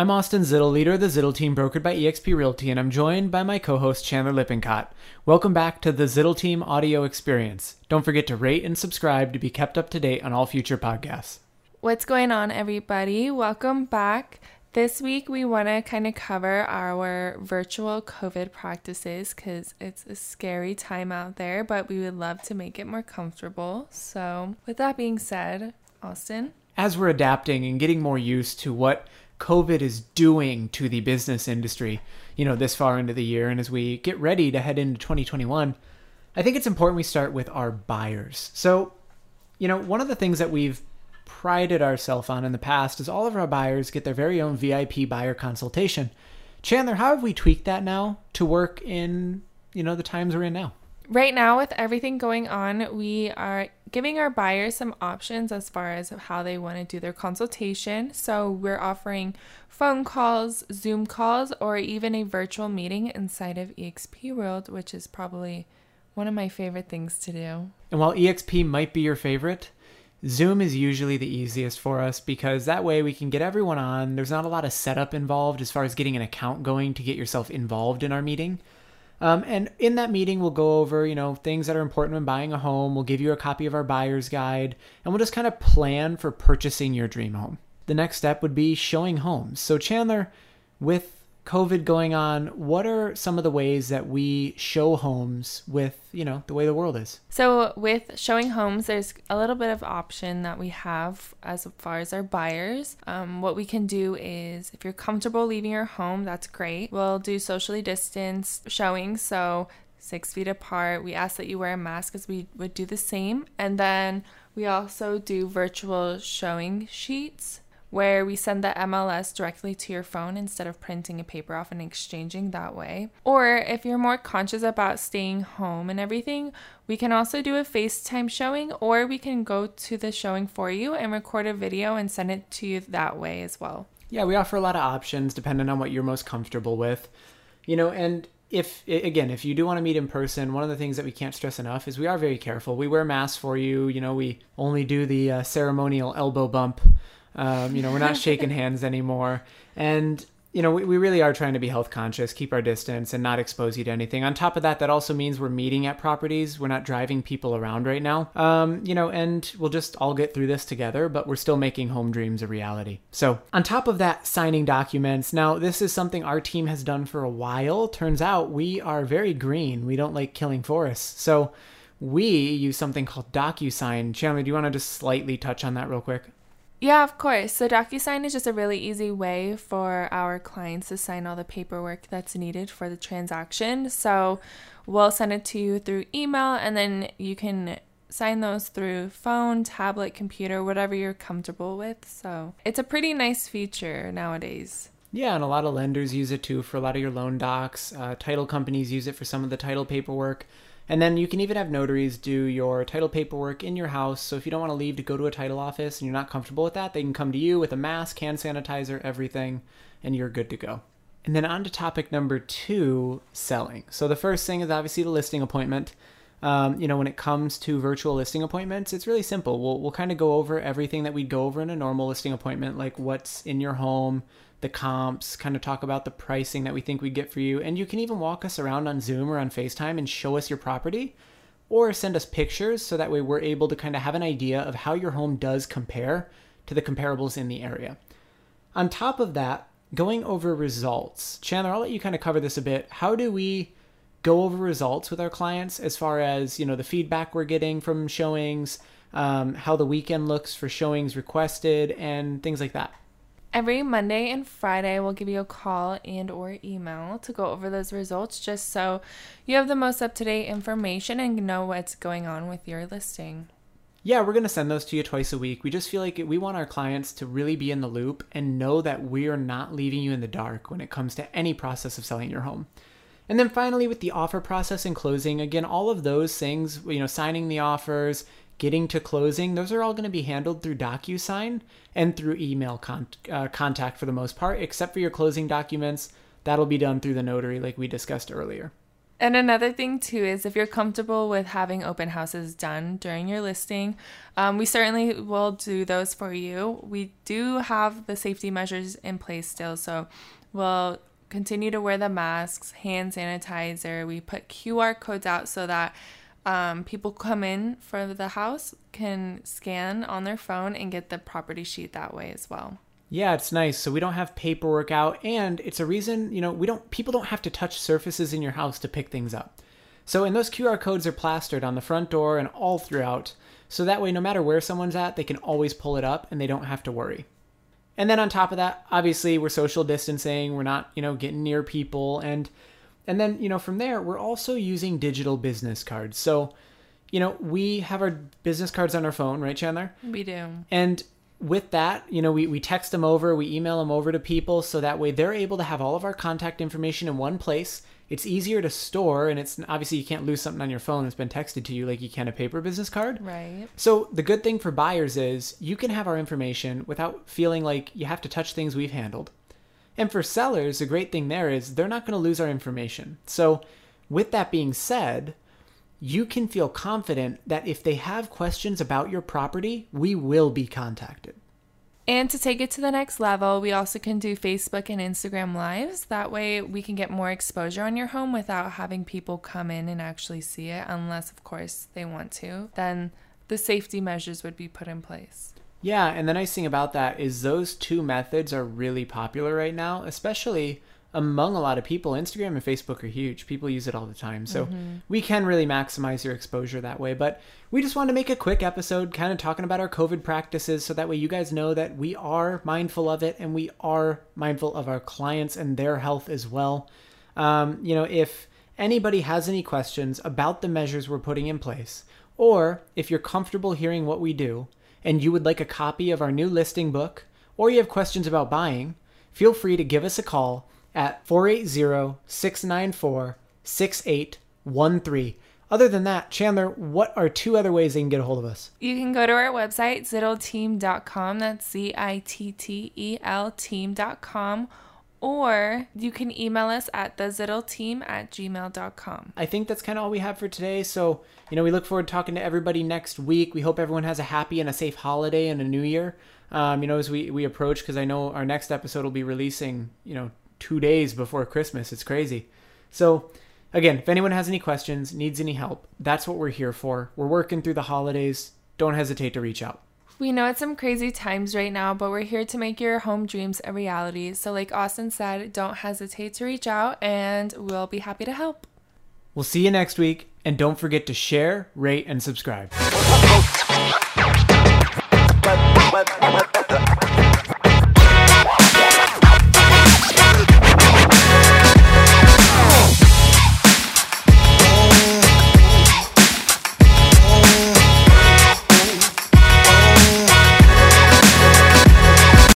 I'm Austin Zittel, leader of the Zittel team brokered by eXp Realty, and I'm joined by my co host Chandler Lippincott. Welcome back to the Zittel team audio experience. Don't forget to rate and subscribe to be kept up to date on all future podcasts. What's going on, everybody? Welcome back. This week, we want to kind of cover our virtual COVID practices because it's a scary time out there, but we would love to make it more comfortable. So, with that being said, Austin? As we're adapting and getting more used to what COVID is doing to the business industry, you know, this far into the year, and as we get ready to head into 2021, I think it's important we start with our buyers. So, you know, one of the things that we've prided ourselves on in the past is all of our buyers get their very own VIP buyer consultation. Chandler, how have we tweaked that now to work in, you know, the times we're in now? Right now, with everything going on, we are giving our buyers some options as far as how they want to do their consultation. So, we're offering phone calls, Zoom calls, or even a virtual meeting inside of eXp World, which is probably one of my favorite things to do. And while EXP might be your favorite, Zoom is usually the easiest for us because that way we can get everyone on. There's not a lot of setup involved as far as getting an account going to get yourself involved in our meeting. Um, and in that meeting, we'll go over, you know, things that are important when buying a home. We'll give you a copy of our buyer's guide, and we'll just kind of plan for purchasing your dream home. The next step would be showing homes. So, Chandler, with COVID going on, what are some of the ways that we show homes with, you know, the way the world is? So, with showing homes, there's a little bit of option that we have as far as our buyers. Um, what we can do is, if you're comfortable leaving your home, that's great. We'll do socially distanced showing. So, six feet apart. We ask that you wear a mask as we would do the same. And then we also do virtual showing sheets where we send the MLS directly to your phone instead of printing a paper off and exchanging that way. Or if you're more conscious about staying home and everything, we can also do a FaceTime showing, or we can go to the showing for you and record a video and send it to you that way as well. Yeah, we offer a lot of options depending on what you're most comfortable with. You know, and if again if you do want to meet in person one of the things that we can't stress enough is we are very careful we wear masks for you you know we only do the uh, ceremonial elbow bump um, you know, we're not shaking hands anymore. And, you know, we, we really are trying to be health conscious, keep our distance, and not expose you to anything. On top of that, that also means we're meeting at properties. We're not driving people around right now. Um, you know, and we'll just all get through this together, but we're still making home dreams a reality. So, on top of that, signing documents. Now, this is something our team has done for a while. Turns out we are very green. We don't like killing forests. So, we use something called DocuSign. Chandler, do you want to just slightly touch on that real quick? Yeah, of course. So DocuSign is just a really easy way for our clients to sign all the paperwork that's needed for the transaction. So we'll send it to you through email and then you can sign those through phone, tablet, computer, whatever you're comfortable with. So it's a pretty nice feature nowadays. Yeah, and a lot of lenders use it too for a lot of your loan docs. Uh, title companies use it for some of the title paperwork. And then you can even have notaries do your title paperwork in your house. So if you don't want to leave to go to a title office and you're not comfortable with that, they can come to you with a mask, hand sanitizer, everything, and you're good to go. And then on to topic number two selling. So the first thing is obviously the listing appointment. Um, you know, when it comes to virtual listing appointments, it's really simple. We'll, we'll kind of go over everything that we'd go over in a normal listing appointment, like what's in your home, the comps, kind of talk about the pricing that we think we get for you. And you can even walk us around on Zoom or on FaceTime and show us your property or send us pictures so that way we're able to kind of have an idea of how your home does compare to the comparables in the area. On top of that, going over results. Chandler, I'll let you kind of cover this a bit. How do we go over results with our clients as far as, you know, the feedback we're getting from showings, um, how the weekend looks for showings requested and things like that? Every Monday and Friday, we'll give you a call and or email to go over those results just so you have the most up-to-date information and know what's going on with your listing. Yeah, we're going to send those to you twice a week. We just feel like we want our clients to really be in the loop and know that we are not leaving you in the dark when it comes to any process of selling your home. And then finally with the offer process and closing, again, all of those things, you know, signing the offers, getting to closing, those are all going to be handled through DocuSign and through email con- uh, contact for the most part, except for your closing documents. That'll be done through the notary, like we discussed earlier. And another thing too is if you're comfortable with having open houses done during your listing, um, we certainly will do those for you. We do have the safety measures in place still, so we'll continue to wear the masks, hand sanitizer. We put QR codes out so that um, people come in for the house can scan on their phone and get the property sheet that way as well. Yeah, it's nice. So we don't have paperwork out, and it's a reason, you know, we don't people don't have to touch surfaces in your house to pick things up. So and those QR codes are plastered on the front door and all throughout. So that way no matter where someone's at, they can always pull it up and they don't have to worry. And then on top of that, obviously we're social distancing, we're not, you know, getting near people and and then, you know, from there, we're also using digital business cards. So, you know, we have our business cards on our phone, right, Chandler? We do. And with that, you know, we, we text them over, we email them over to people so that way they're able to have all of our contact information in one place. It's easier to store, and it's obviously you can't lose something on your phone that's been texted to you like you can a paper business card. Right. So the good thing for buyers is you can have our information without feeling like you have to touch things we've handled. And for sellers, the great thing there is they're not going to lose our information. So, with that being said, you can feel confident that if they have questions about your property, we will be contacted. And to take it to the next level, we also can do Facebook and Instagram lives. That way, we can get more exposure on your home without having people come in and actually see it, unless, of course, they want to. Then the safety measures would be put in place. Yeah, and the nice thing about that is those two methods are really popular right now, especially among a lot of people. Instagram and Facebook are huge. People use it all the time. So mm-hmm. we can really maximize your exposure that way. But we just wanted to make a quick episode kind of talking about our COVID practices so that way you guys know that we are mindful of it and we are mindful of our clients and their health as well. Um, you know, if anybody has any questions about the measures we're putting in place, or if you're comfortable hearing what we do, and you would like a copy of our new listing book, or you have questions about buying, feel free to give us a call at 480 694 6813. Other than that, Chandler, what are two other ways they can get a hold of us? You can go to our website, zittelteam.com. That's Z I T T E L team.com or you can email us at thezittelteam at gmail.com. I think that's kind of all we have for today. So, you know, we look forward to talking to everybody next week. We hope everyone has a happy and a safe holiday and a new year. Um, you know, as we, we approach, because I know our next episode will be releasing, you know, two days before Christmas. It's crazy. So, again, if anyone has any questions, needs any help, that's what we're here for. We're working through the holidays. Don't hesitate to reach out. We know it's some crazy times right now, but we're here to make your home dreams a reality. So, like Austin said, don't hesitate to reach out and we'll be happy to help. We'll see you next week, and don't forget to share, rate, and subscribe.